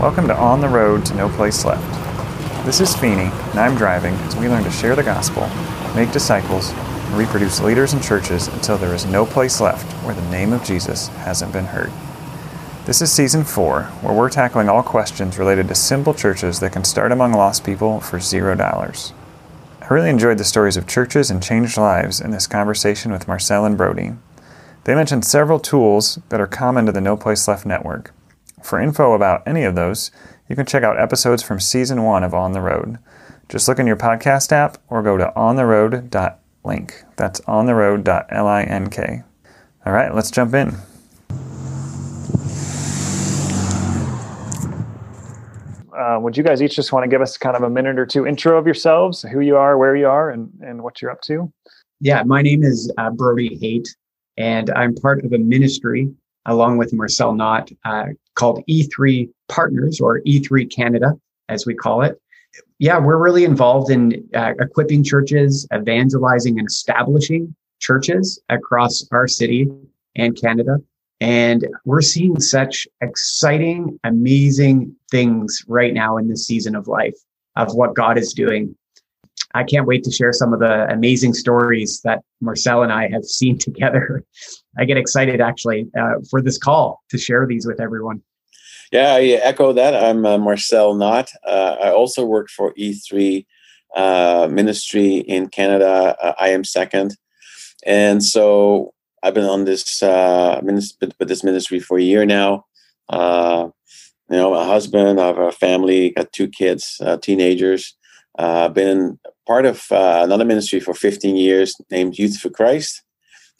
Welcome to On the Road to No Place Left. This is Feeney, and I'm driving as we learn to share the gospel, make disciples, and reproduce leaders and churches until there is no place left where the name of Jesus hasn't been heard. This is season four, where we're tackling all questions related to simple churches that can start among lost people for zero dollars. I really enjoyed the stories of churches and changed lives in this conversation with Marcel and Brody. They mentioned several tools that are common to the No Place Left network. For info about any of those, you can check out episodes from season one of On the Road. Just look in your podcast app or go to ontheroad.link. That's ontheroad.link. All right, let's jump in. Uh, would you guys each just want to give us kind of a minute or two intro of yourselves, who you are, where you are, and, and what you're up to? Yeah, my name is uh, Brody Haight, and I'm part of a ministry along with Marcel Knott uh, called E3 Partners or E3 Canada, as we call it. Yeah, we're really involved in uh, equipping churches, evangelizing, and establishing churches across our city and Canada. And we're seeing such exciting, amazing things right now in this season of life of what God is doing. I can't wait to share some of the amazing stories that Marcel and I have seen together. I get excited actually uh, for this call to share these with everyone. Yeah, I echo that. I'm uh, Marcel Knott. Uh, I also work for E3 uh, Ministry in Canada. Uh, I am second. And so I've been on this uh, ministry, this ministry for a year now. Uh, you know, my husband, I have a family, got two kids, teenagers. I've been part of another ministry for 15 years named Youth for Christ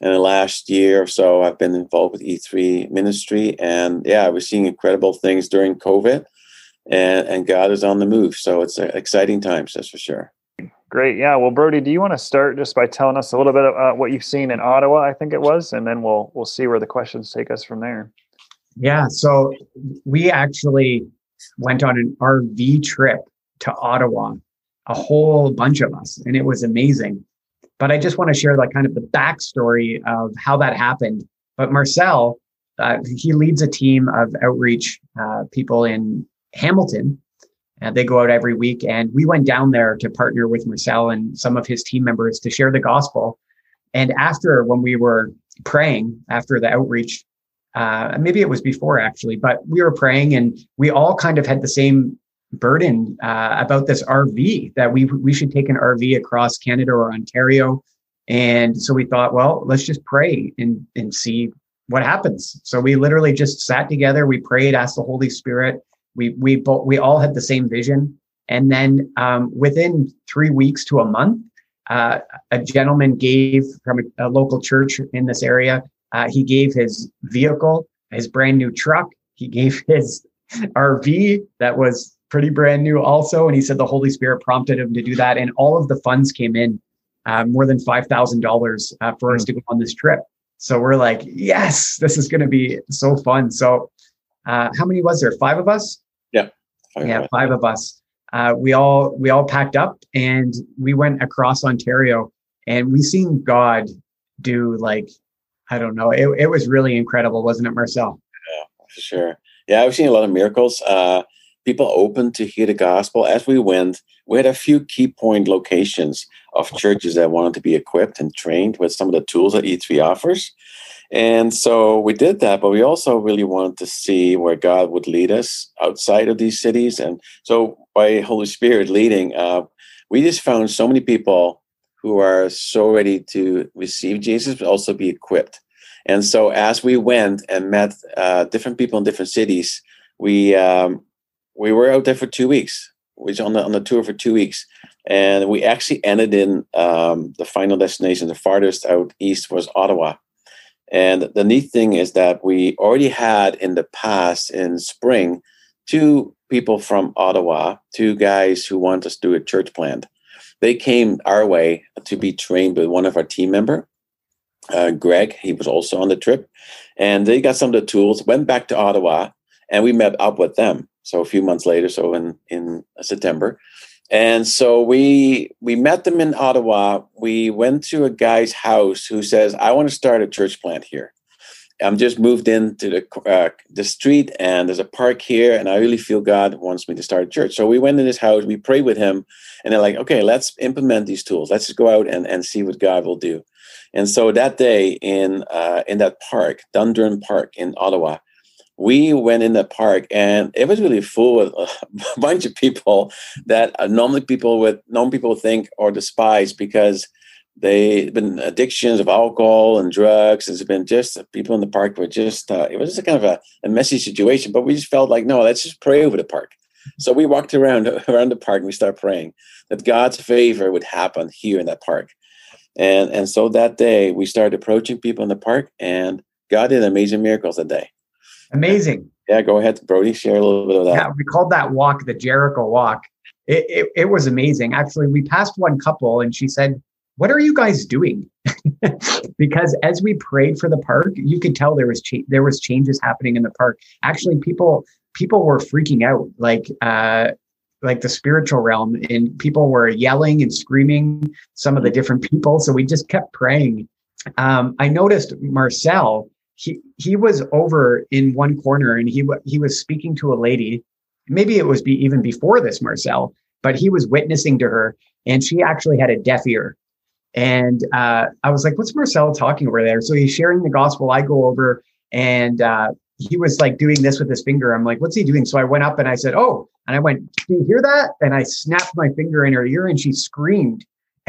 in the last year or so, I've been involved with E3 ministry, and yeah, we're seeing incredible things during COVID, and and God is on the move. So it's exciting times, that's for sure. Great, yeah. Well, Brody, do you want to start just by telling us a little bit about uh, what you've seen in Ottawa? I think it was, and then we'll we'll see where the questions take us from there. Yeah, so we actually went on an RV trip to Ottawa, a whole bunch of us, and it was amazing. But I just want to share like kind of the backstory of how that happened. But Marcel, uh, he leads a team of outreach uh, people in Hamilton. And they go out every week. And we went down there to partner with Marcel and some of his team members to share the gospel. And after, when we were praying after the outreach, uh, maybe it was before actually, but we were praying and we all kind of had the same burden uh, about this RV that we we should take an RV across Canada or Ontario, and so we thought, well, let's just pray and and see what happens. So we literally just sat together, we prayed, asked the Holy Spirit. We we both we all had the same vision, and then um, within three weeks to a month, uh, a gentleman gave from a, a local church in this area. Uh, he gave his vehicle, his brand new truck. He gave his RV that was pretty brand new also. And he said the Holy Spirit prompted him to do that. And all of the funds came in, uh, more than $5,000 uh, for us hmm. to go on this trip. So we're like, yes, this is going to be so fun. So uh, how many was there? Five of us? Yeah. Five yeah, five of us. Uh, we all we all packed up and we went across Ontario and we seen God do like I don't know. It, it was really incredible, wasn't it, Marcel? Yeah, for sure. Yeah, I've seen a lot of miracles. People open to hear the gospel. As we went, we had a few key point locations of churches that wanted to be equipped and trained with some of the tools that E3 offers. And so we did that, but we also really wanted to see where God would lead us outside of these cities. And so by Holy Spirit leading, uh, we just found so many people who are so ready to receive Jesus, but also be equipped. And so as we went and met uh, different people in different cities, we um, we were out there for two weeks. We was on the on the tour for two weeks, and we actually ended in um, the final destination. The farthest out east was Ottawa. And the neat thing is that we already had in the past in spring two people from Ottawa, two guys who want us to do a church plant. They came our way to be trained with one of our team member, uh, Greg. He was also on the trip, and they got some of the tools. Went back to Ottawa, and we met up with them so a few months later, so in in September, and so we we met them in Ottawa. We went to a guy's house who says, "I want to start a church plant here," I'm just moved into the uh, the street, and there's a park here, and I really feel God wants me to start a church. So we went in his house, we prayed with him, and they're like, okay, let's implement these tools. Let's just go out and, and see what God will do. And so that day in uh, in that park, Dundurn Park in Ottawa, we went in the park and it was really full with a bunch of people that uh, normally people would normal people think or despise because they've been addictions of alcohol and drugs. It's been just people in the park were just uh, it was just kind of a, a messy situation, but we just felt like no, let's just pray over the park. So we walked around around the park and we started praying that God's favor would happen here in that park. And and so that day we started approaching people in the park and God did amazing miracles that day. Amazing. Yeah, go ahead, Brody. Share a little bit of that. Yeah, we called that walk the Jericho walk. It, it, it was amazing. Actually, we passed one couple and she said, What are you guys doing? because as we prayed for the park, you could tell there was cha- there was changes happening in the park. Actually, people people were freaking out, like uh, like the spiritual realm, and people were yelling and screaming. Some of the different people. So we just kept praying. Um, I noticed Marcel he he was over in one corner and he he was speaking to a lady. Maybe it was be, even before this, Marcel, but he was witnessing to her, and she actually had a deaf ear. And uh, I was like, "What's Marcel talking over there?" So he's sharing the gospel. I go over, and uh, he was like doing this with his finger. I'm like, "What's he doing?" So I went up and I said, "Oh," and I went, "Do you hear that?" And I snapped my finger in her ear, and she screamed.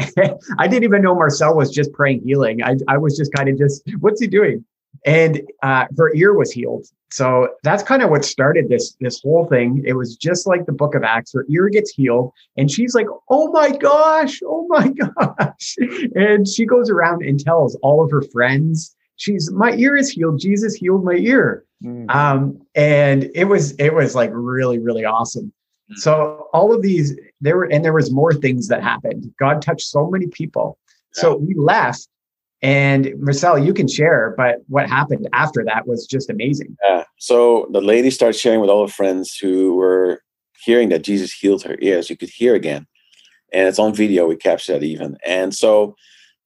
I didn't even know Marcel was just praying healing. I, I was just kind of just, what's he doing? And uh, her ear was healed. So that's kind of what started this this whole thing. It was just like the Book of Acts. Her ear gets healed, and she's like, "Oh my gosh, oh my gosh!" And she goes around and tells all of her friends, "She's my ear is healed. Jesus healed my ear." Mm-hmm. Um, and it was it was like really really awesome. Mm-hmm. So all of these there were and there was more things that happened. God touched so many people. So we left and Marcel, you can share, but what happened after that was just amazing. Yeah. So the lady started sharing with all her friends who were hearing that Jesus healed her ears. You could hear again. And it's on video. We captured that even. And so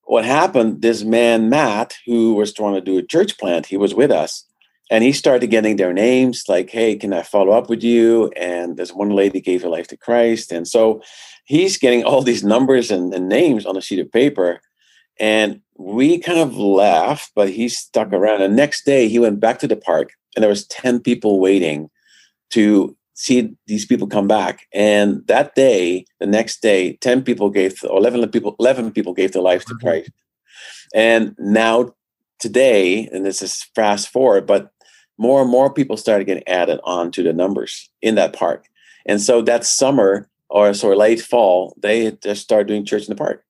what happened, this man, Matt, who was trying to do a church plant, he was with us. And he started getting their names like, hey, can I follow up with you? And there's one lady gave her life to Christ. And so he's getting all these numbers and, and names on a sheet of paper. And we kind of left, but he stuck around. And next day he went back to the park and there was 10 people waiting to see these people come back. And that day, the next day, 10 people gave, or 11 people, 11 people gave their life to mm-hmm. Christ. And now today, and this is fast forward, but more and more people started getting added on to the numbers in that park. And so that summer or sort of late fall, they just started doing church in the park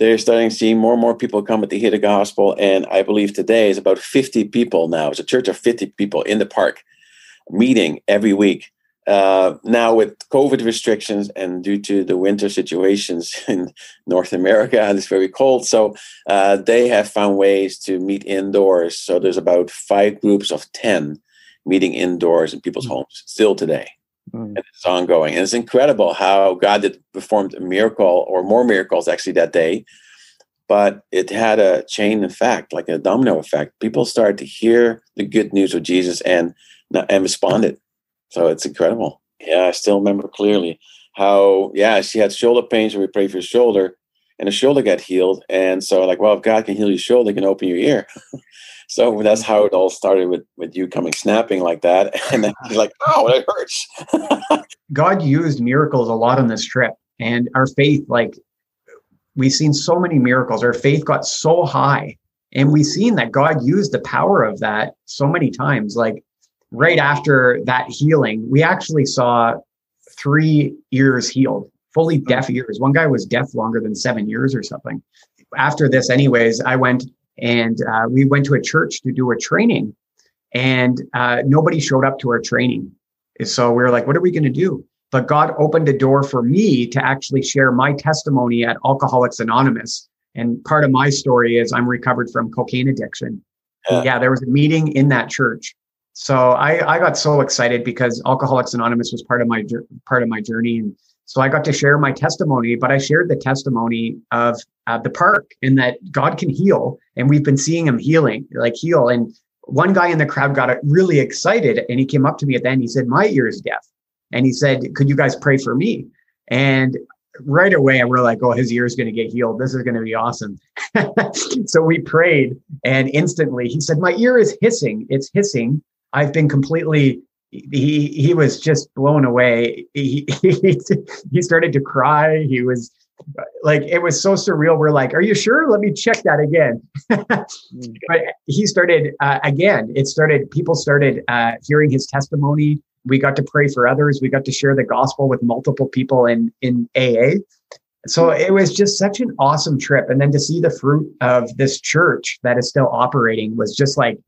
they're starting to see more and more people come to hear the gospel. And I believe today is about 50 people now. It's a church of 50 people in the park meeting every week. Uh, now with COVID restrictions and due to the winter situations in North America, it's very cold. So uh, they have found ways to meet indoors. So there's about five groups of 10 meeting indoors in people's mm-hmm. homes still today. Mm. And it's ongoing. And it's incredible how God did performed a miracle or more miracles actually that day. But it had a chain effect, like a domino effect. People started to hear the good news of Jesus and and responded. So it's incredible. Yeah, I still remember clearly how, yeah, she had shoulder pains and we prayed for her shoulder and the shoulder got healed. And so like, well, if God can heal your shoulder, he can open your ear. So that's how it mm-hmm. all started with with you coming snapping like that, and then he's like, "Oh, it hurts." God used miracles a lot on this trip, and our faith, like we've seen so many miracles. Our faith got so high, and we've seen that God used the power of that so many times. Like right after that healing, we actually saw three ears healed, fully deaf ears. One guy was deaf longer than seven years or something. After this, anyways, I went and uh, we went to a church to do a training, and uh, nobody showed up to our training. So we were like, what are we going to do? But God opened a door for me to actually share my testimony at Alcoholics Anonymous. And part of my story is I'm recovered from cocaine addiction. Yeah, yeah there was a meeting in that church. So I, I got so excited because Alcoholics Anonymous was part of my part of my journey, and so I got to share my testimony, but I shared the testimony of uh, the park and that God can heal. And we've been seeing him healing, like heal. And one guy in the crowd got really excited and he came up to me at the end. He said, My ear is deaf. And he said, Could you guys pray for me? And right away, we're like, Oh, his ear is going to get healed. This is going to be awesome. so we prayed, and instantly he said, My ear is hissing. It's hissing. I've been completely he he was just blown away. He, he he started to cry. He was like it was so surreal. We're like, "Are you sure? Let me check that again." but he started uh, again. It started. People started uh, hearing his testimony. We got to pray for others. We got to share the gospel with multiple people in in AA. So it was just such an awesome trip. And then to see the fruit of this church that is still operating was just like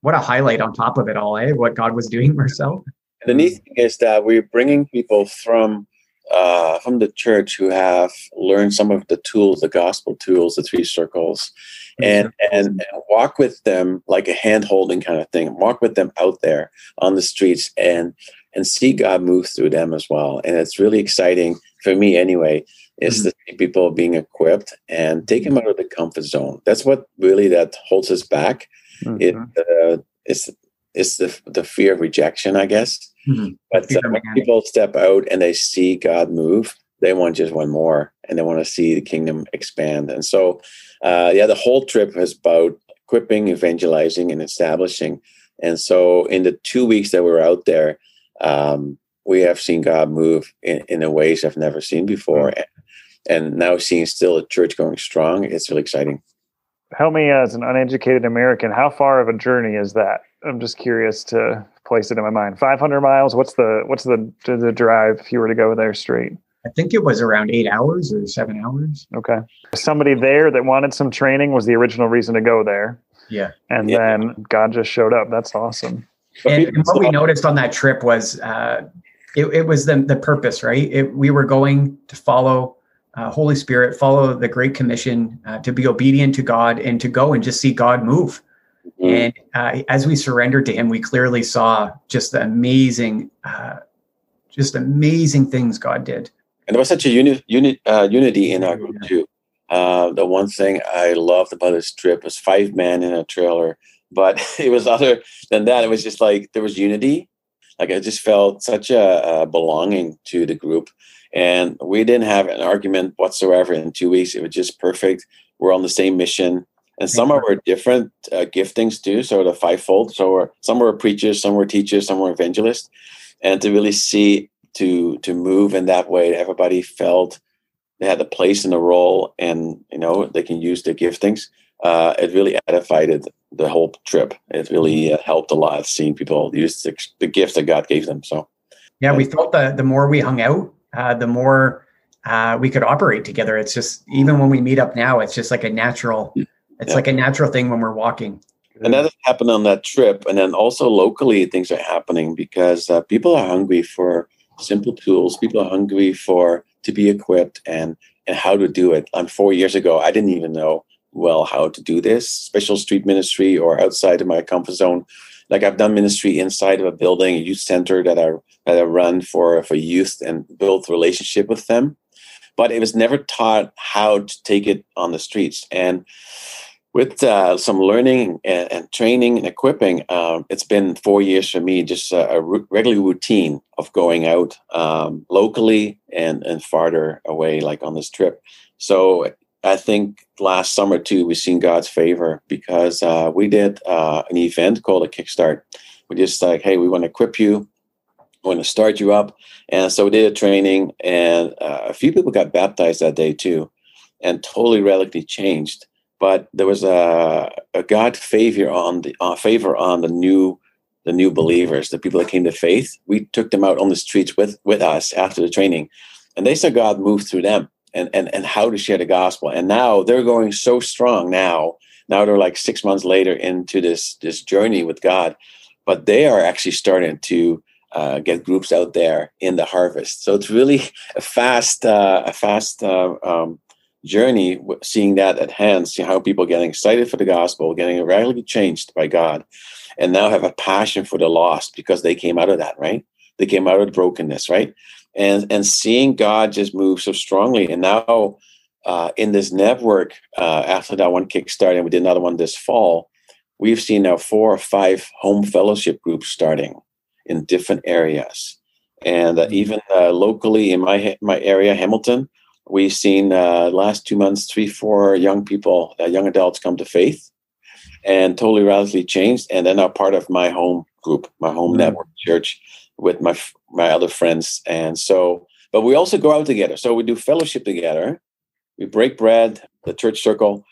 what a highlight on top of it all, eh? What God was doing, Marcel. The neat thing is that we're bringing people from uh, from the church who have learned some of the tools, the gospel tools, the three circles, and and, and walk with them like a hand holding kind of thing. Walk with them out there on the streets and and see God move through them as well. And it's really exciting for me anyway. Is mm-hmm. to see people being equipped and take them out of the comfort zone. That's what really that holds us back Mm-hmm. It uh, it's it's the the fear of rejection, I guess. Mm-hmm. But uh, when people step out and they see God move, they want just one more, and they want to see the kingdom expand. And so, uh, yeah, the whole trip is about equipping, evangelizing, and establishing. And so, in the two weeks that we are out there, um, we have seen God move in, in ways I've never seen before. Mm-hmm. And, and now seeing still a church going strong, it's really exciting help me as an uneducated American, how far of a journey is that? I'm just curious to place it in my mind. 500 miles. What's the what's the the drive if you were to go there straight? I think it was around eight hours or seven hours. Okay. Somebody there that wanted some training was the original reason to go there. Yeah. And yeah. then God just showed up. That's awesome. And, and what we noticed on that trip was uh, it, it was the the purpose, right? It, we were going to follow uh, Holy Spirit, follow the Great Commission uh, to be obedient to God and to go and just see God move. Mm-hmm. And uh, as we surrendered to Him, we clearly saw just the amazing, uh, just amazing things God did. And there was such a uni- uni- uh, unity in our group too. Uh, the one thing I loved about this trip was five men in a trailer, but it was other than that. It was just like there was unity. Like I just felt such a, a belonging to the group and we didn't have an argument whatsoever in two weeks. It was just perfect. We're on the same mission. And some of our different uh, giftings too, so the fivefold. So we're, some were preachers, some were teachers, some were evangelists. And to really see to to move in that way, everybody felt they had a place in a role and you know they can use their giftings. Uh, it really edified it, the whole trip. It really uh, helped a lot seeing people use the, the gifts that God gave them. So yeah, we felt that the more we hung out, uh, the more uh, we could operate together. It's just even when we meet up now, it's just like a natural. It's yeah. like a natural thing when we're walking. And that happened on that trip, and then also locally, things are happening because uh, people are hungry for simple tools. People are hungry for to be equipped and and how to do it. And four years ago, I didn't even know well how to do this special street ministry or outside of my comfort zone like I've done ministry inside of a building, a youth center that I that I run for for youth and build relationship with them. But it was never taught how to take it on the streets. And with uh, some learning and, and, training and equipping, um, it's been four years for me, just a, regular routine of going out um, locally and, and farther away, like on this trip. So I think last summer too, we've seen God's favor because uh, we did uh, an event called a Kickstart. We just like, hey, we want to equip you, we want to start you up, and so we did a training, and uh, a few people got baptized that day too, and totally radically changed. But there was a, a God favor on the uh, favor on the new the new believers, the people that came to faith. We took them out on the streets with with us after the training, and they saw God move through them and, and, and how to share the gospel. And now they're going so strong now. Now they're like six months later into this this journey with God, but they are actually starting to uh, get groups out there in the harvest. So it's really a fast uh, a fast uh, um, journey. Seeing that at hand, see how people getting excited for the gospel, getting radically changed by God, and now have a passion for the lost because they came out of that right. They came out of brokenness, right? And and seeing God just move so strongly. And now uh, in this network, uh, after that one kickstart, and we did another one this fall, we've seen now four or five home fellowship groups starting in different areas. And uh, mm-hmm. even uh, locally in my my area, Hamilton, we've seen uh, last two months three, four young people, uh, young adults, come to faith, and totally radically changed. And then are now part of my home group, my home mm-hmm. network church, with my my other friends. And so, but we also go out together. So we do fellowship together. We break bread, the church circle,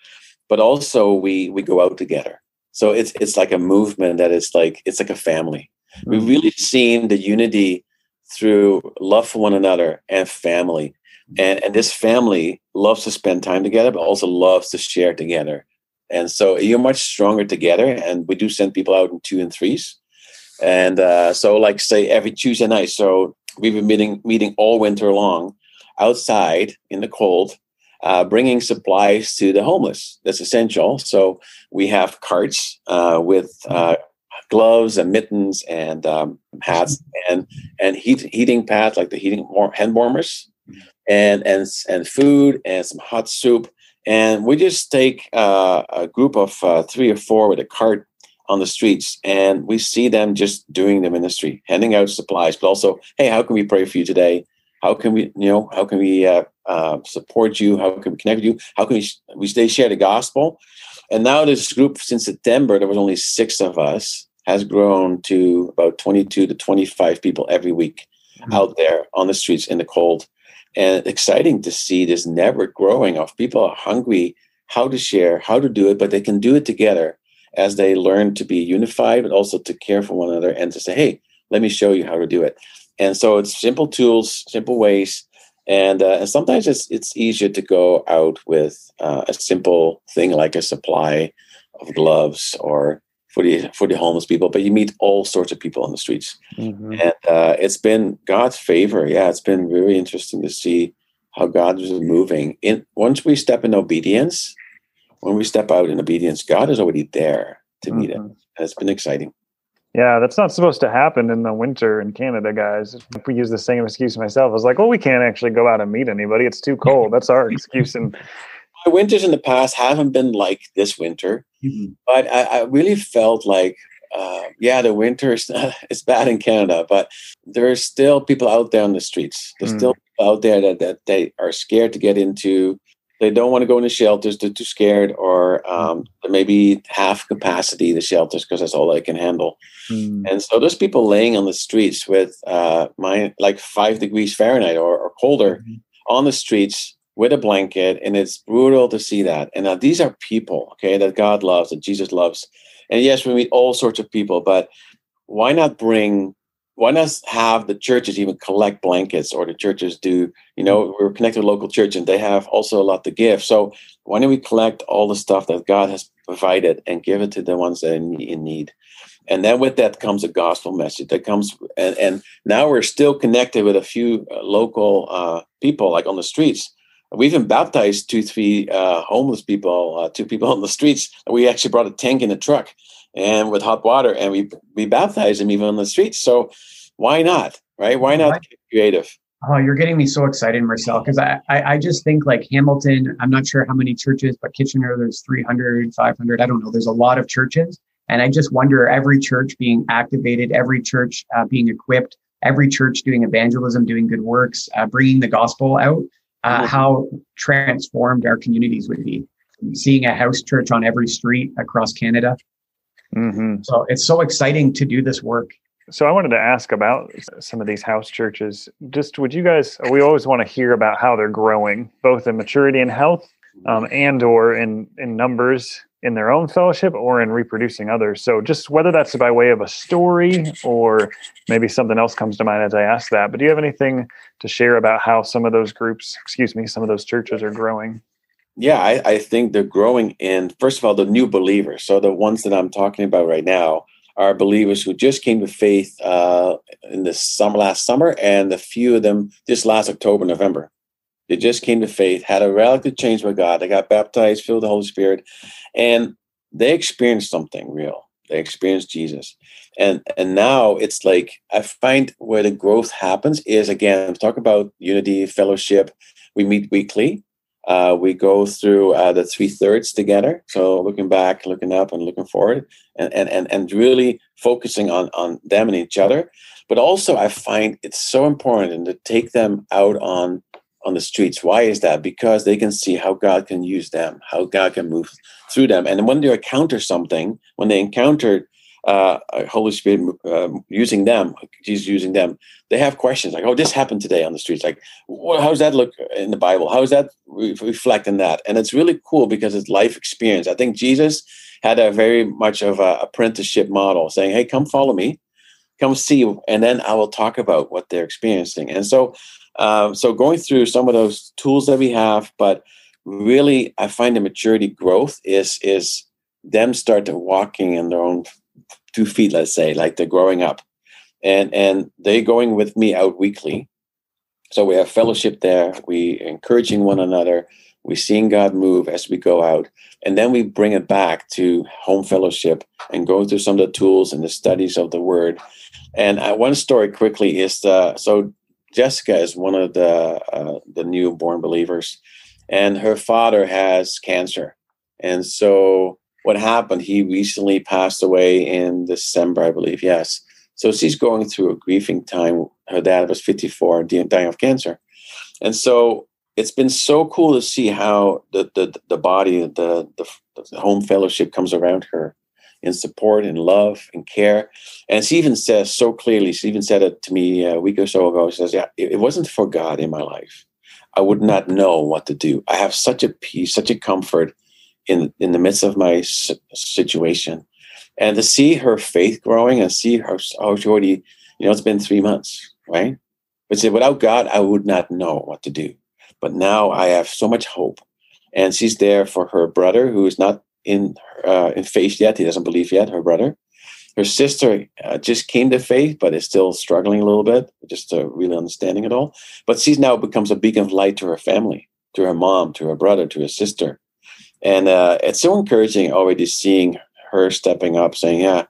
but also we we go out together. So it's it's like a movement that is like it's like a family. Mm-hmm. We've really seen the unity through love for one another and family. And, and this family loves to spend time together, but also loves to share together. And so you're much stronger together. And we do send people out in two and threes. And uh, so, like, say every Tuesday night. So we've been meeting meeting all winter long outside in the cold, uh, bringing supplies to the homeless. That's essential. So we have carts uh, with uh, gloves and mittens and um, hats and and heat, heating pads like the heating warm, hand warmers and and and food and some hot soup and we just take uh, a group of uh, three or four with a cart on the streets and we see them just doing the ministry handing out supplies but also hey how can we pray for you today? How can we you know how can we uh, uh support you? How can we connect with you? How can we we stay share the gospel? And now this group since september there was only six of us has grown to about 22 to 25 people every week mm-hmm. out there on the streets in the cold. And exciting to see this network growing of people are hungry how to share, how to do it, but they can do it together as they learn to be unified, but also to care for one another and to say, hey, let me show you how to do it. And so it's simple tools, simple ways. And, uh, and sometimes it's, it's easier to go out with uh, a simple thing like a supply of gloves or for the for the homeless people, but you meet all sorts of people on the streets, mm-hmm. and uh, it's been God's favor. Yeah, it's been very interesting to see how God is moving. In once we step in obedience, when we step out in obedience, God is already there to mm-hmm. meet us. And it's been exciting. Yeah, that's not supposed to happen in the winter in Canada, guys. If we use the same excuse myself, I was like, well, we can't actually go out and meet anybody. It's too cold. That's our excuse. And my winters in the past haven't been like this winter, mm-hmm. but I, I, really felt like, uh, yeah, the winter is it's bad in Canada, but there are still people out there on the streets. There's mm. still people out there that, that they are scared to get into. They don't want to go into shelters. They're too scared, or mm. um, maybe half capacity the shelters because that's all they can handle. Mm. And so there's people laying on the streets with uh, my like five degrees Fahrenheit or, or colder mm-hmm. on the streets with a blanket, and it's brutal to see that. And now these are people, okay, that God loves, that Jesus loves. And yes, we meet all sorts of people, but why not bring why not have the churches even collect blankets or the churches do you know we're connected to a local church and they have also a lot to give. So why don't we collect all the stuff that god has provided and give it to the ones that are in need? And then with that comes a gospel message that comes and, and now we're still connected with a few uh, local uh, people like on the streets. We even baptized two, three uh, homeless people, uh, two people on the streets. We actually brought a tank in a truck and with hot water, and we we baptized them even on the streets. So why not, right? Why not get creative? Oh, you're getting me so excited, Marcel, because I, I, I just think like Hamilton. I'm not sure how many churches, but Kitchener, there's 300, 500. I don't know. There's a lot of churches, and I just wonder every church being activated, every church uh, being equipped, every church doing evangelism, doing good works, uh, bringing the gospel out uh, mm-hmm. how transformed our communities would be. Seeing a house church on every street across Canada. Mm-hmm. So it's so exciting to do this work. So I wanted to ask about some of these house churches. Just would you guys? We always want to hear about how they're growing, both in maturity and health, um, and or in in numbers in their own fellowship or in reproducing others. So just whether that's by way of a story or maybe something else comes to mind as I ask that. But do you have anything to share about how some of those groups, excuse me, some of those churches are growing? Yeah, I, I think they're growing in first of all the new believers. So the ones that I'm talking about right now are believers who just came to faith uh, in the summer last summer, and a few of them this last October, November. They just came to faith, had a radical change with God. They got baptized, filled the Holy Spirit, and they experienced something real. They experienced Jesus. And and now it's like I find where the growth happens is again, talk about unity, fellowship. We meet weekly. Uh, we go through uh, the three thirds together. So looking back, looking up, and looking forward, and and and, and really focusing on on them and each other. But also, I find it's so important to take them out on on the streets. Why is that? Because they can see how God can use them, how God can move through them, and when they encounter something, when they encounter uh, Holy Spirit uh, using them, Jesus using them, they have questions like, "Oh, this happened today on the streets. Like, well, how does that look in the Bible? How does that re- reflect in that?" And it's really cool because it's life experience. I think Jesus had a very much of a apprenticeship model, saying, "Hey, come follow me, come see, and then I will talk about what they're experiencing." And so, uh, so going through some of those tools that we have, but really, I find the maturity growth is is them start to walking in their own two feet, let's say, like they're growing up. And and they're going with me out weekly. So we have fellowship there. We encouraging one another. We're seeing God move as we go out. And then we bring it back to home fellowship and go through some of the tools and the studies of the word. And uh, one story quickly is the, so Jessica is one of the uh, the newborn believers, and her father has cancer. And so what happened, he recently passed away in December, I believe. Yes. So she's going through a grieving time. Her dad was 54, dying of cancer. And so it's been so cool to see how the the, the body, the, the, the home fellowship comes around her in support and love and care. And she even says so clearly, she even said it to me a week or so ago. She says, Yeah, it wasn't for God in my life. I would not know what to do. I have such a peace, such a comfort in in the midst of my situation, and to see her faith growing and see her how she already, you know, it's been three months, right? But say without God, I would not know what to do. But now I have so much hope, and she's there for her brother who is not in uh, in faith yet. He doesn't believe yet. Her brother, her sister uh, just came to faith, but is still struggling a little bit, just to really understanding it all. But she's now becomes a beacon of light to her family, to her mom, to her brother, to her sister, and uh, it's so encouraging already seeing her stepping up, saying, "Yeah,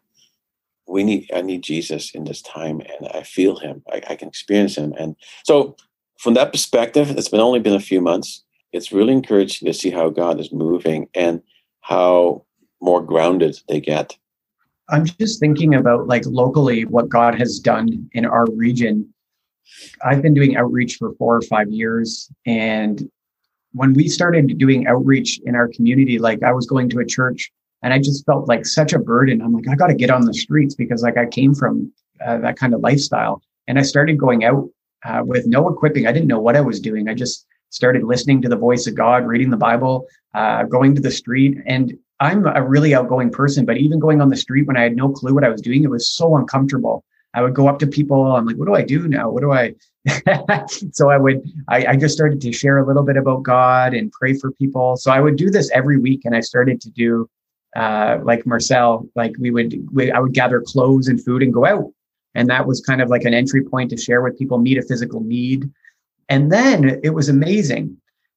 we need. I need Jesus in this time, and I feel Him. I, I can experience Him." And so, from that perspective, it's been only been a few months. It's really encouraging to see how God is moving and how more grounded they get. I'm just thinking about like locally what God has done in our region. I've been doing outreach for four or five years, and when we started doing outreach in our community, like I was going to a church and I just felt like such a burden. I'm like, I got to get on the streets because like I came from uh, that kind of lifestyle. And I started going out uh, with no equipping. I didn't know what I was doing. I just started listening to the voice of God, reading the Bible, uh, going to the street. And I'm a really outgoing person, but even going on the street when I had no clue what I was doing, it was so uncomfortable. I would go up to people. I'm like, what do I do now? What do I? so I would, I, I, just started to share a little bit about God and pray for people. So I would do this every week, and I started to do, uh, like Marcel, like we would, we, I would gather clothes and food and go out, and that was kind of like an entry point to share with people, meet a physical need, and then it was amazing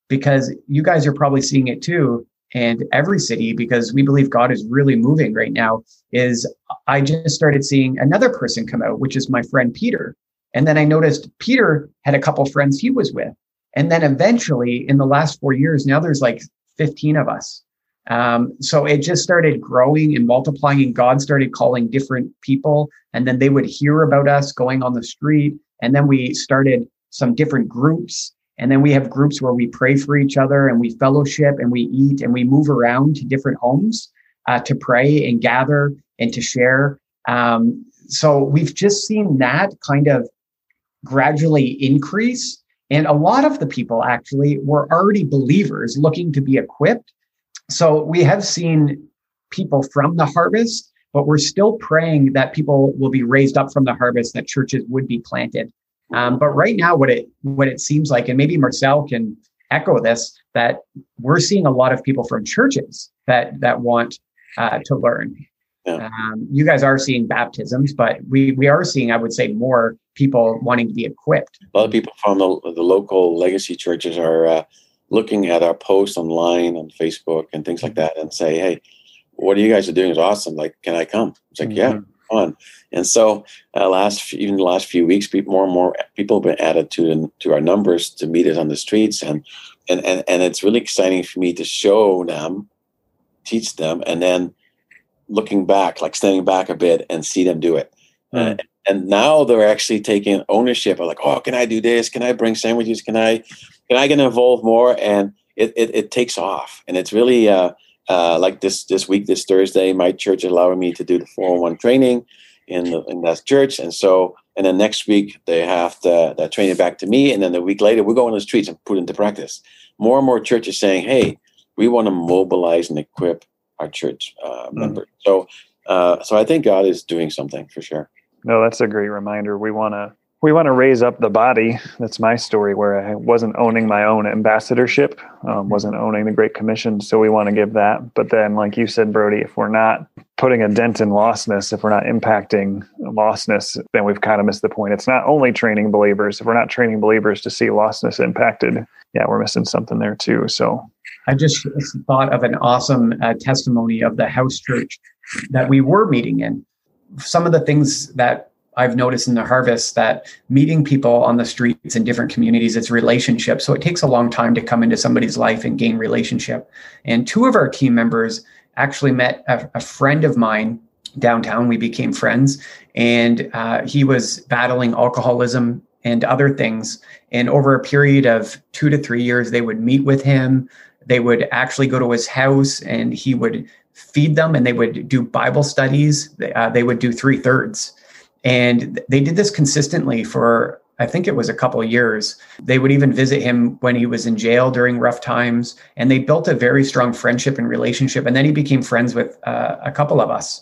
because you guys are probably seeing it too and every city because we believe God is really moving right now is I just started seeing another person come out, which is my friend Peter. And then I noticed Peter had a couple friends he was with. And then eventually in the last four years, now there's like 15 of us. Um, so it just started growing and multiplying, and God started calling different people. And then they would hear about us going on the street. And then we started some different groups and then we have groups where we pray for each other and we fellowship and we eat and we move around to different homes uh, to pray and gather and to share. Um, so we've just seen that kind of gradually increase. And a lot of the people actually were already believers looking to be equipped. So we have seen people from the harvest, but we're still praying that people will be raised up from the harvest, that churches would be planted. Um, but right now, what it what it seems like, and maybe Marcel can echo this, that we're seeing a lot of people from churches that that want uh, to learn. Yeah. Um, you guys are seeing baptisms, but we we are seeing, I would say, more people wanting to be equipped. A lot of people from the, the local legacy churches are uh, looking at our posts online on Facebook and things like that, and say, "Hey, what are you guys are doing is awesome. Like, can I come?" It's like, mm-hmm. "Yeah, on. And so, uh, last even the last few weeks, people, more and more people have been added to to our numbers to meet us on the streets, and and, and and it's really exciting for me to show them, teach them, and then looking back, like standing back a bit and see them do it. Mm. Uh, and now they're actually taking ownership of like, oh, can I do this? Can I bring sandwiches? Can I can I get involved more? And it it, it takes off, and it's really uh, uh, like this this week, this Thursday, my church is allowing me to do the 401 training in the, in that church, and so and then next week they have the, the training back to me, and then the week later we go on the streets and put into practice. More and more churches saying, hey, we want to mobilize and equip our church uh, mm-hmm. members. So uh, so I think God is doing something for sure. No, that's a great reminder. We want to we want to raise up the body. That's my story where I wasn't owning my own ambassadorship, um, wasn't owning the Great Commission. So we want to give that. But then, like you said, Brody, if we're not putting a dent in lostness, if we're not impacting lostness, then we've kind of missed the point. It's not only training believers. If we're not training believers to see lostness impacted, yeah, we're missing something there too. So I just thought of an awesome uh, testimony of the house church that we were meeting in. Some of the things that I've noticed in the harvest that meeting people on the streets in different communities, it's relationships. So it takes a long time to come into somebody's life and gain relationship. And two of our team members actually met a, a friend of mine downtown. We became friends, and uh, he was battling alcoholism and other things. And over a period of two to three years, they would meet with him. They would actually go to his house, and he would feed them, and they would do Bible studies. Uh, they would do three thirds and they did this consistently for, I think it was a couple of years. They would even visit him when he was in jail during rough times. And they built a very strong friendship and relationship. And then he became friends with uh, a couple of us.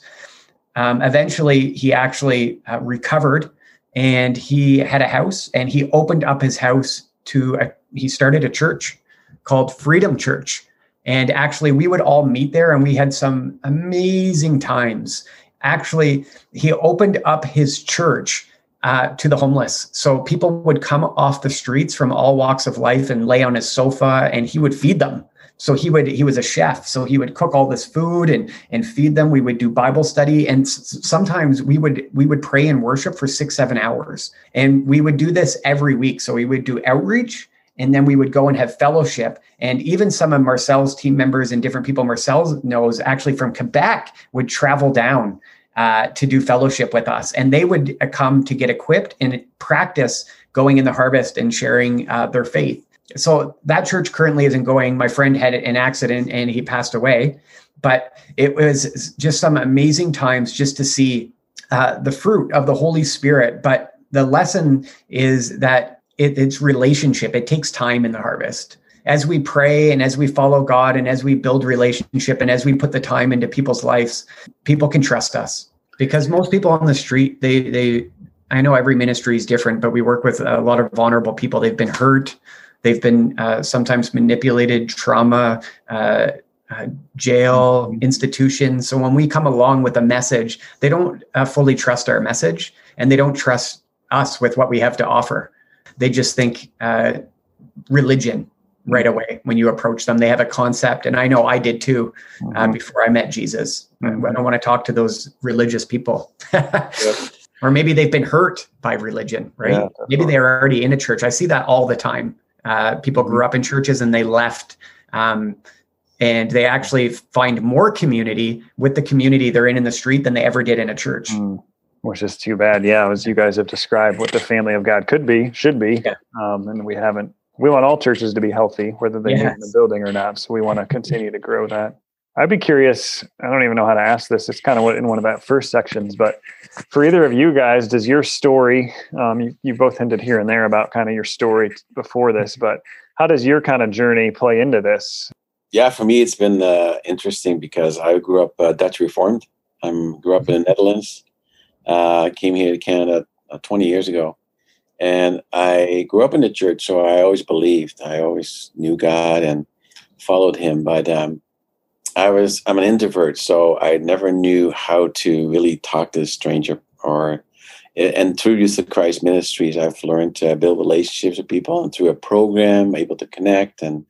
Um, eventually, he actually uh, recovered and he had a house and he opened up his house to, a, he started a church called Freedom Church. And actually, we would all meet there and we had some amazing times actually he opened up his church uh, to the homeless. So people would come off the streets from all walks of life and lay on his sofa, and he would feed them. So he would he was a chef, so he would cook all this food and and feed them. We would do Bible study, and s- sometimes we would we would pray and worship for six seven hours, and we would do this every week. So we would do outreach and then we would go and have fellowship. And even some of marcel's team members and different people marcel knows actually from quebec would travel down uh, to do fellowship with us. And they would uh, come to get equipped and practice going in the harvest and sharing uh, their faith. So that church currently isn't going. My friend had an accident and he passed away. But it was just some amazing times just to see uh, the fruit of the holy spirit. But the lesson is that it, it's relationship. It takes time in the harvest. As we pray and as we follow God and as we build relationship and as we put the time into people's lives, people can trust us because most people on the street, they, they, I know every ministry is different, but we work with a lot of vulnerable people. They've been hurt. They've been uh, sometimes manipulated, trauma, uh, uh, jail, institutions. So when we come along with a message, they don't uh, fully trust our message and they don't trust us with what we have to offer they just think uh, religion right mm-hmm. away when you approach them. They have a concept, and I know I did too uh, mm-hmm. before I met Jesus. Mm-hmm. I don't want to talk to those religious people. yep. Or maybe they've been hurt by religion, right? Yeah, maybe they're already in a church. I see that all the time. Uh, people grew up in churches and they left. Um, and they actually find more community with the community they're in in the street than they ever did in a church. Mm which is too bad. Yeah, as you guys have described, what the family of God could be, should be, yeah. um, and we haven't. We want all churches to be healthy, whether they yes. in the building or not. So we want to continue to grow that. I'd be curious. I don't even know how to ask this. It's kind of what in one of that first sections, but for either of you guys, does your story? Um, you, you both hinted here and there about kind of your story before this, but how does your kind of journey play into this? Yeah, for me, it's been uh, interesting because I grew up uh, Dutch Reformed. I grew up in the Netherlands, uh, came here to Canada uh, 20 years ago. And I grew up in the church, so I always believed. I always knew God and followed Him. But um, I was I'm an introvert, so I never knew how to really talk to a stranger. Or and through Youth of Christ Ministries, I've learned to build relationships with people, and through a program, able to connect. And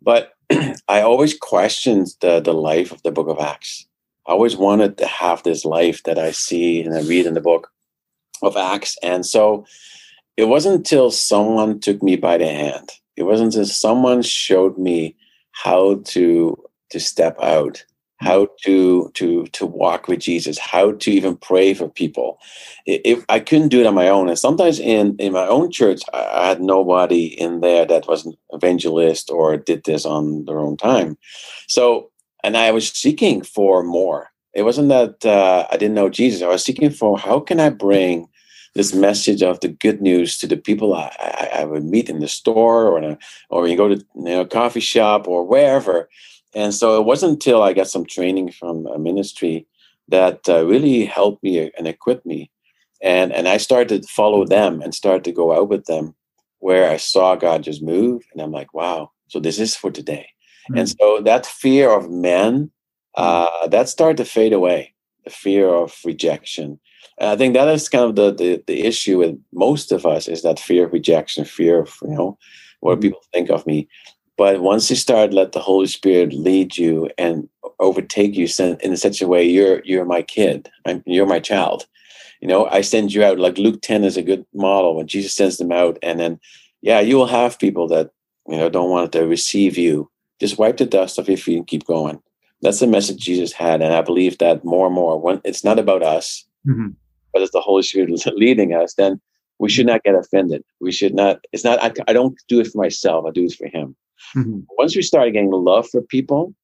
but I always questioned the the life of the Book of Acts. I always wanted to have this life that I see and I read in the book of Acts. And so it wasn't until someone took me by the hand It wasn't until someone showed me how to to step out how to to to walk with Jesus, how to even pray for people. If I couldn't do it on my own, and sometimes in in my own church, I had nobody in there that was an evangelist or did this on their own time. So, and I was seeking for more. It wasn't that uh, I didn't know Jesus. I was seeking for how can I bring this message of the good news to the people I, I, I would meet in the store or a, or you go to you know, a coffee shop or wherever and so it wasn't until I got some training from a ministry that uh, really helped me and equipped me. And, and I started to follow them and started to go out with them where I saw God just move. And I'm like, wow, so this is for today. Mm-hmm. And so that fear of men, hmm. uh, that started to fade away, the fear of rejection. And I think that is kind of the, the, the issue with most of us is that fear of rejection, fear of, you know, what hmm. people think of me. But once you start, let the Holy Spirit lead you and overtake you in such a way, you're you're my kid, you're my child. You know, I send you out. Like Luke ten is a good model when Jesus sends them out, and then yeah, you will have people that you know don't want to receive you. Just wipe the dust off your feet and keep going. That's the message Jesus had, and I believe that more and more. When it's not about us, mm-hmm. but it's the Holy Spirit leading us, then we should not get offended. We should not. It's not. I, I don't do it for myself. I do it for Him. Mm-hmm. Once we start getting love for people,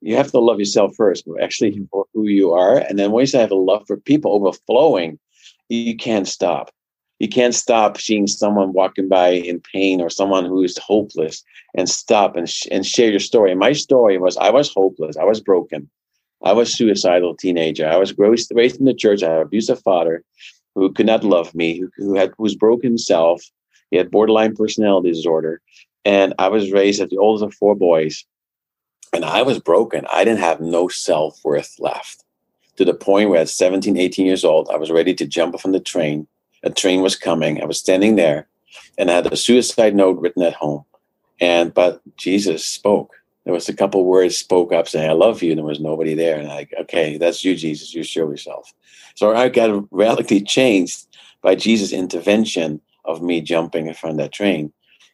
you have to love yourself first, actually mm-hmm. for who you are. And then once you have a love for people overflowing, you can't stop. You can't stop seeing someone walking by in pain or someone who is hopeless and stop and, sh- and share your story. My story was I was hopeless. I was broken. I was suicidal teenager. I was raised, in the church. I had an abusive father who could not love me, who, who had broken himself. He had borderline personality disorder. And I was raised as the oldest of four boys. And I was broken. I didn't have no self worth left to the point where at 17, 18 years old, I was ready to jump off on the train. A train was coming. I was standing there and I had a suicide note written at home. And, but Jesus spoke. There was a couple words spoke up saying, I love you. And there was nobody there. And I, like, okay, that's you, Jesus. You show yourself. So I got radically changed by Jesus' intervention of me jumping in front of that train.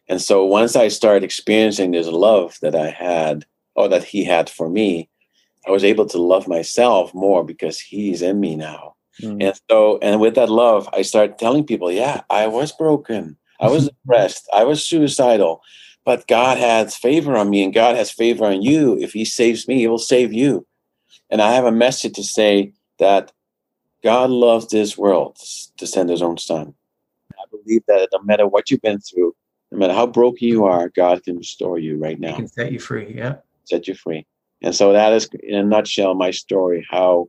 And so once I started experiencing this love that I had, or that he had for me, I was able to love myself more because he's in me now. Mm. And so, and with that love, I started telling people, yeah, I was broken. I was depressed. I was suicidal. But God has favor on me and God has favor on you. If he saves me, he will save you. And I have a message to say that God loves this world to send his own son. I believe that no matter what you've been through, no matter how broken you are, God can restore you right now. He can set you free. Yeah. Set you free. And so that is, in a nutshell, my story. How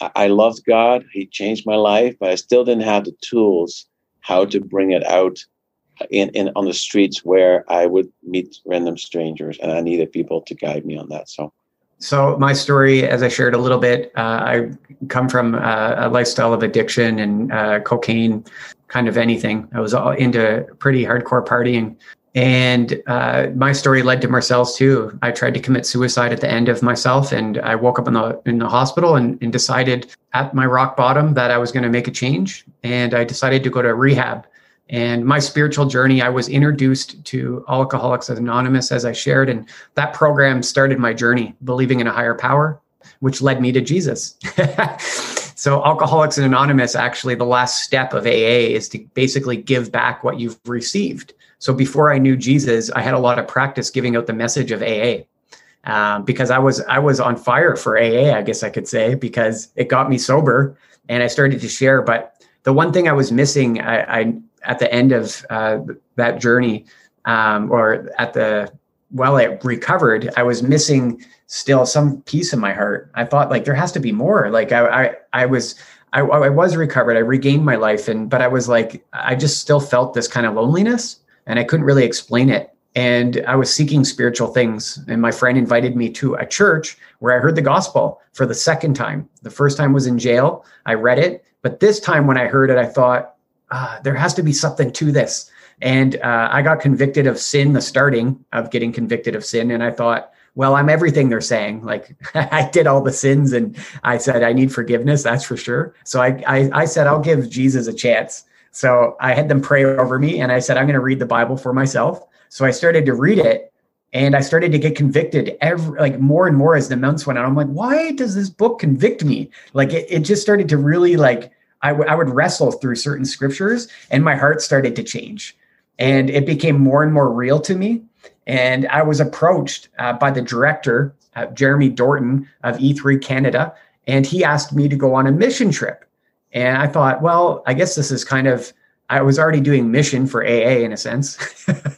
I loved God. He changed my life, but I still didn't have the tools how to bring it out in, in on the streets where I would meet random strangers, and I needed people to guide me on that. So. So my story, as I shared a little bit, uh, I come from uh, a lifestyle of addiction and uh, cocaine, kind of anything. I was all into pretty hardcore partying. And uh, my story led to Marcel's too. I tried to commit suicide at the end of myself, and I woke up in the in the hospital and, and decided at my rock bottom that I was going to make a change. And I decided to go to rehab. And my spiritual journey, I was introduced to Alcoholics Anonymous as I shared, and that program started my journey, believing in a higher power, which led me to Jesus. So, Alcoholics Anonymous, actually, the last step of AA is to basically give back what you've received. So, before I knew Jesus, I had a lot of practice giving out the message of AA. Um, because I was I was on fire for AA, I guess I could say, because it got me sober and I started to share. But the one thing I was missing, I, I at the end of uh, that journey, um, or at the while I recovered, I was missing still some peace in my heart. I thought like there has to be more. Like I I, I was I, I was recovered. I regained my life, and but I was like I just still felt this kind of loneliness, and I couldn't really explain it. And I was seeking spiritual things, and my friend invited me to a church where I heard the gospel for the second time. The first time was in jail. I read it, but this time when I heard it, I thought ah, there has to be something to this. And uh, I got convicted of sin, the starting of getting convicted of sin, and I thought well, I'm everything they're saying. Like I did all the sins and I said, I need forgiveness. That's for sure. So I, I, I said, I'll give Jesus a chance. So I had them pray over me and I said, I'm going to read the Bible for myself. So I started to read it and I started to get convicted every like more and more as the months went on. I'm like, why does this book convict me? Like it, it just started to really like I, w- I would wrestle through certain scriptures and my heart started to change and it became more and more real to me. And I was approached uh, by the director, uh, Jeremy Dorton of E3 Canada, and he asked me to go on a mission trip. And I thought, well, I guess this is kind of, I was already doing mission for AA in a sense.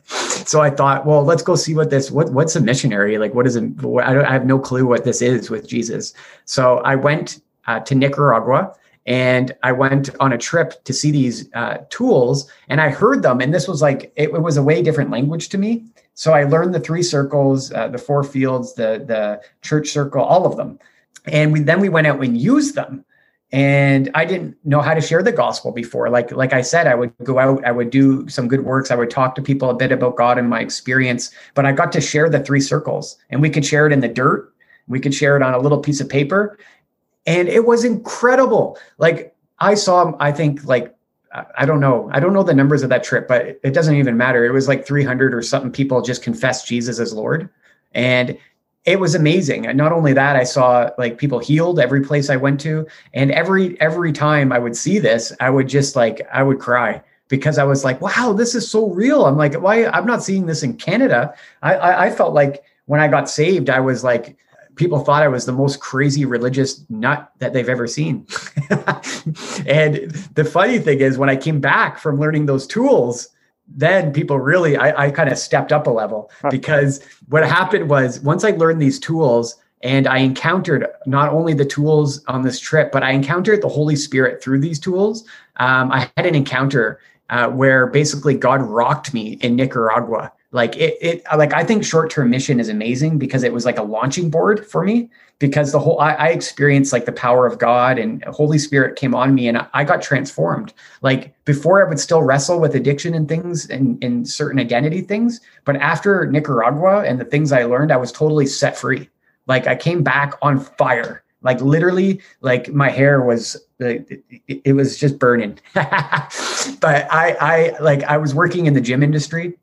so I thought, well, let's go see what this, what, what's a missionary? Like, what is it? I, I have no clue what this is with Jesus. So I went uh, to Nicaragua and I went on a trip to see these uh, tools and I heard them. And this was like, it, it, was a way different language to me. So I learned the three circles, uh, the four fields, the, the church circle, all of them. And we, then we went out and used them. And I didn't know how to share the gospel before. Like, like I said, I would go out, I would do some good works. I would talk to people a bit about God and my experience, but I got to share the three circles and we could share it in the dirt. We could share it on a little piece of paper and it was incredible. Like I saw, I think like I don't know, I don't know the numbers of that trip, but it doesn't even matter. It was like 300 or something people just confessed Jesus as Lord, and it was amazing. And not only that, I saw like people healed every place I went to, and every every time I would see this, I would just like I would cry because I was like, wow, this is so real. I'm like, why I'm not seeing this in Canada. I, I, I felt like when I got saved, I was like people thought I was the most crazy religious nut that they've ever seen. and the funny thing is, when I came back from learning those tools, then people really, I, I kind of stepped up a level because what happened was once I learned these tools and I encountered not only the tools on this trip, but I encountered the Holy Spirit through these tools. Um, I had an encounter uh, where basically God rocked me in Nicaragua like it, it like i think short-term mission is amazing because it was like a launching board for me because the whole I, I, experienced like the power of god and holy spirit came on me and I, got transformed. Like before i would still wrestle with addiction and things and, and certain identity things but after nicaragua and the things i learned i was totally set free. Like i came back on fire. Like literally like my hair was it, it was just burning. But i i like i was working in the gym industry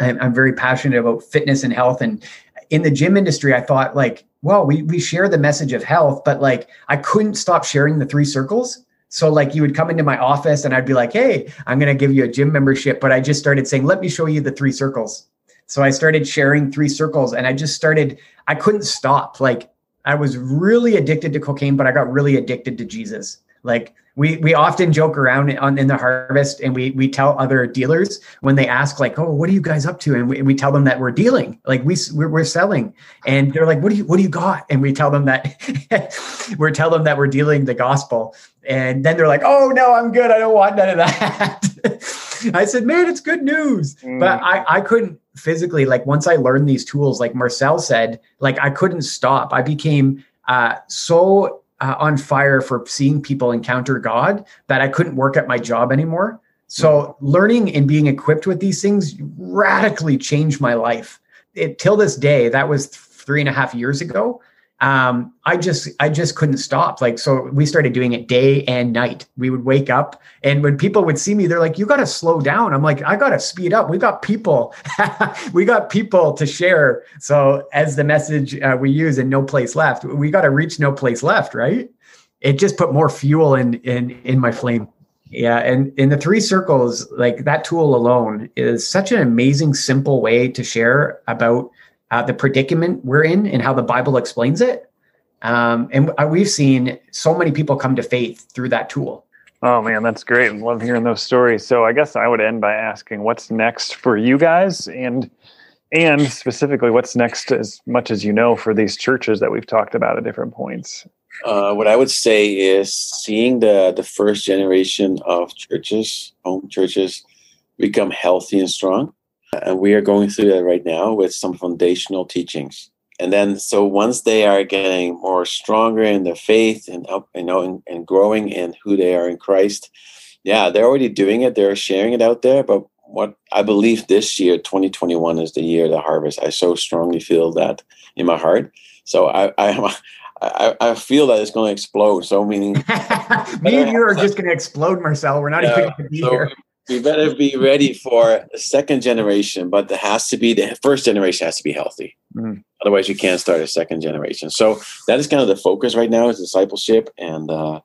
I'm, very passionate about fitness and health. And in the gym industry, I thought like, well, we we share the message of health, but like I couldn't stop sharing the three circles. So like you would come into my office and I'd be like, hey, I'm gonna give you a gym membership. But I just started saying, let me show you the three circles. So I started sharing three circles and I just started, I couldn't stop. Like I was really addicted to cocaine, but I got really addicted to Jesus. Like we we often joke around on in the harvest and we we tell other dealers when they ask like oh what are you guys up to? And we, we tell them that we're dealing. Like we we're, we're selling. And they're like what do you what do you got? And we tell them that we're tell them that we're dealing the gospel. And then they're like oh no i'm good. I don't want none of that. I said man it's good news. Mm. but i i couldn't physically like once i learned these tools like marcel said like i couldn't stop. I became uh, so uh, on fire for seeing people encounter God that I couldn't work at my job anymore. So learning and being equipped with these things radically changed my life. It, till this day, that was three and a half years ago um, I just I just couldn't stop. Like so, we started doing it day and night. We would wake up, and when people would see me, they're like, "You got to slow down." I'm like, "I got to speed up. We got people, we got people to share." So as the message uh, we use in No Place Left, we got to reach No Place Left, right? It just put more fuel in in in my flame. Yeah, and in the three circles, like that tool alone is such an amazing, simple way to share about uh, the predicament we're in and how the Bible explains it. Um, and we've seen so many people come to faith through that tool. Oh man, that's great. I love hearing those stories. So I guess I would end by asking what's next for you guys and and specifically what's next as much as you know for these churches that we've talked about at different points. Uh, what I would say is seeing the the first generation of churches, home churches, become healthy and strong. And we are going through that right now with some foundational teachings. And then, so once they are getting more stronger in their faith and up, you know, and, and growing in who they are in Christ, yeah, they're already doing it. They're sharing it out there. But what I believe this year, 2021, is the year of the harvest. I so strongly feel that in my heart. So I, I, I, I feel that it's going to explode. So meaning, me and you are just going to explode, Marcel. We're not yeah, even going to be so here we better be ready for the second generation, but there has to be the first generation has to be healthy. Mm. Otherwise, you can't start a second generation. So that is kind of the focus right now is discipleship, and uh,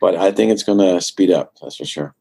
but I think it's going to speed up. That's for sure.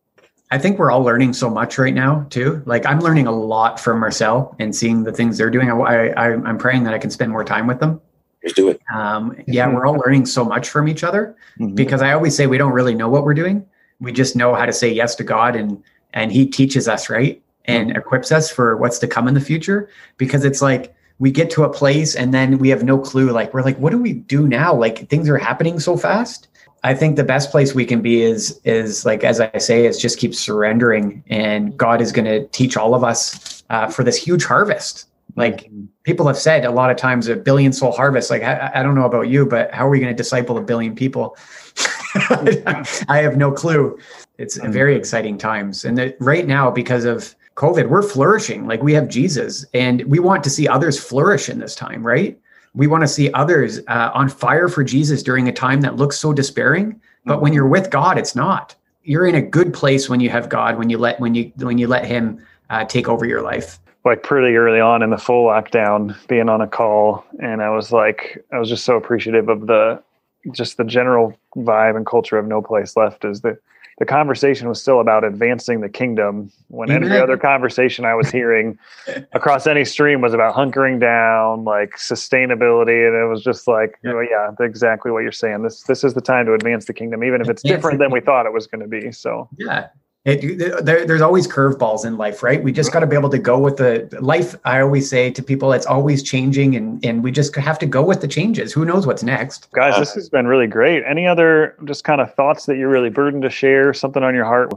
I think we're all learning so much right now too. Like I'm learning a lot from Marcel and seeing the things they're doing. I, I I'm praying that I can spend more time with them. Just do it. Um, yeah, we're all learning so much from each other mm-hmm. because I always say we don't really know what we're doing. We just know how to say yes to God and and He teaches us right and mm-hmm. equips us for what's to come in the future. Because it's like we get to a place and then we have no clue. Like we're like, what do we do now? Like things are happening so fast. I think the best place we can be is is like as I say, is just keep surrendering, and God is going to teach all of us uh, for this huge harvest. Like people have said a lot of times, a billion soul harvest. Like I, I don't know about you, but how are we going to disciple a billion people? I have no clue. It's very exciting times, and that right now because of COVID, we're flourishing. Like we have Jesus, and we want to see others flourish in this time, right? We want to see others uh, on fire for Jesus during a time that looks so despairing. But when you're with God, it's not. You're in a good place when you have God. When you let when you when you let Him uh, take over your life. Like pretty early on in the full lockdown, being on a call, and I was like, I was just so appreciative of the just the general vibe and culture of No Place Left. Is that the conversation was still about advancing the kingdom when Amen. every other conversation I was hearing across any stream was about hunkering down, like sustainability. And it was just like, yeah. Well, yeah, exactly what you're saying. This, this is the time to advance the kingdom, even if it's different than we thought it was going to be. So yeah, it, there, there's always curveballs in life, right? We just got to be able to go with the life. I always say to people, it's always changing, and and we just have to go with the changes. Who knows what's next? Guys, this has been really great. Any other just kind of thoughts that you're really burdened to share? Something on your heart?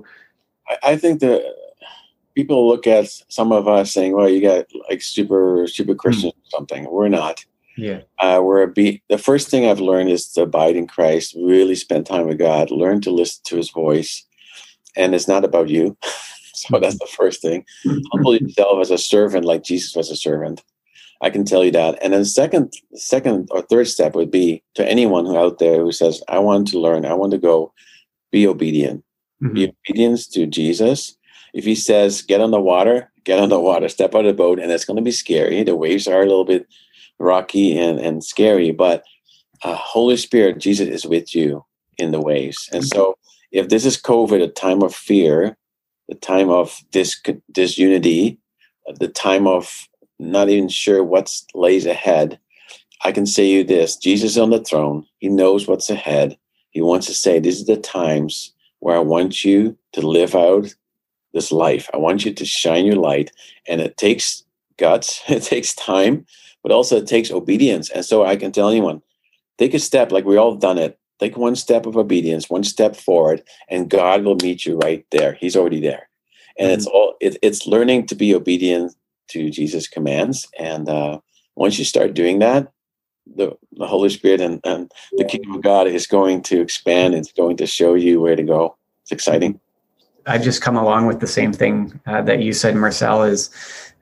I think that people look at some of us saying, "Well, you got like super super Christian mm. or something." We're not. Yeah. Uh, we're a be- the first thing I've learned is to abide in Christ, really spend time with God, learn to listen to His voice and it's not about you. so that's the first thing. Humble yourself as a servant, like Jesus was a servant. I can tell you that. And then second, second or third step would be to anyone who out there who says, "I want to learn. I want to go." Be obedient. Mm-hmm. Be obedient to Jesus. If He says, "Get on the water," get on the water. Step out of the boat, and it's going to be scary. The waves are a little bit rocky and and scary, but uh, Holy Spirit, Jesus is with you in the waves, and so if this is COVID, a time of fear, the time of dis- disunity, the time of not even sure what lays ahead, I can say you this Jesus is on the throne. He knows what's ahead. He wants to say, These are the times where I want you to live out this life. I want you to shine your light. And it takes guts, it takes time, but also it takes obedience. And so I can tell anyone, take a step like we all done it take one step of obedience, one step forward, and God will meet you right there. He's already there, and mm-hmm. it's all it, it's learning to be obedient to Jesus' commands. And uh, once you start doing that, the, the Holy Spirit and, and the kingdom of God is going to expand. It's going to show you where to go. It's exciting. I've just come along with the same thing uh, that you said, Marcel. Is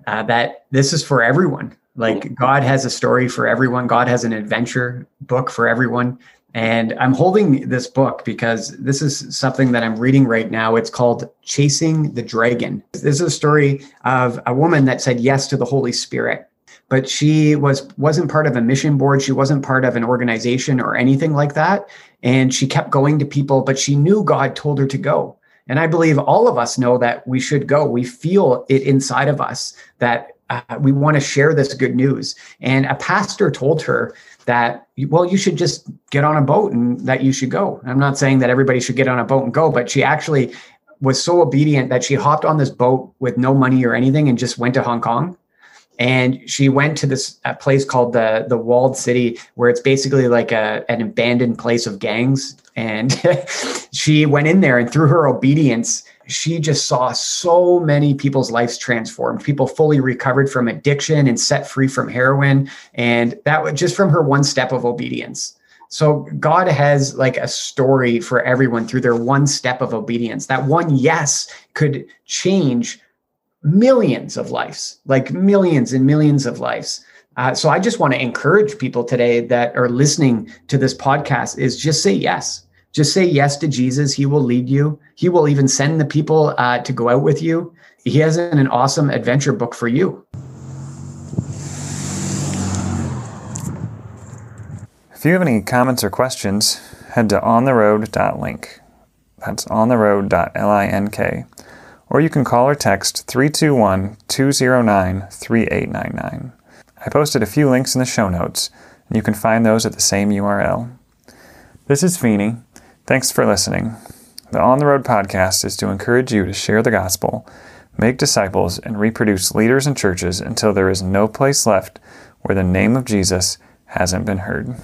uh, that this is for everyone. Like mm-hmm. God has a story for everyone. God has an adventure book for everyone. And I'm holding this book because this is something that I'm reading right now. It's called Chasing the Dragon. This is a story of a woman that said yes to the Holy Spirit, but she was wasn't part of a mission board. She wasn't part of an organization or anything like that. And she kept going to people, but she knew God told her to go. And I believe all of us know that we should go. We feel it inside of us that uh, we want to share this good news. And a pastor told her that well you should just get on a boat and that you should go. I'm not saying that everybody should get on a boat and go but she actually was so obedient that she hopped on this boat with no money or anything and just went to hong kong. And she went to this place called the the walled city where it's basically like a, an abandoned place of gangs. And she went in there and through her obedience she just saw so many people's lives transformed. People fully recovered from addiction and set free from heroin. And that was just from her one step of obedience. So god has like a story for everyone through their one step of obedience. That one yes could change millions of lives like millions and millions of lives. Uh, so i just want to encourage people today that are listening to this podcast is just say yes Just say yes to Jesus. He will lead you. He will even send the people uh, to go out with you. He has an awesome adventure book for you. If you have any comments or questions, head to ontheroad.link. That's ontheroad.link. Or you can call or text 321 209 3899. I posted a few links in the show notes, and you can find those at the same URL. This is Feeney. Thanks for listening. The On the Road podcast is to encourage you to share the gospel, make disciples, and reproduce leaders and churches until there is no place left where the name of Jesus hasn't been heard.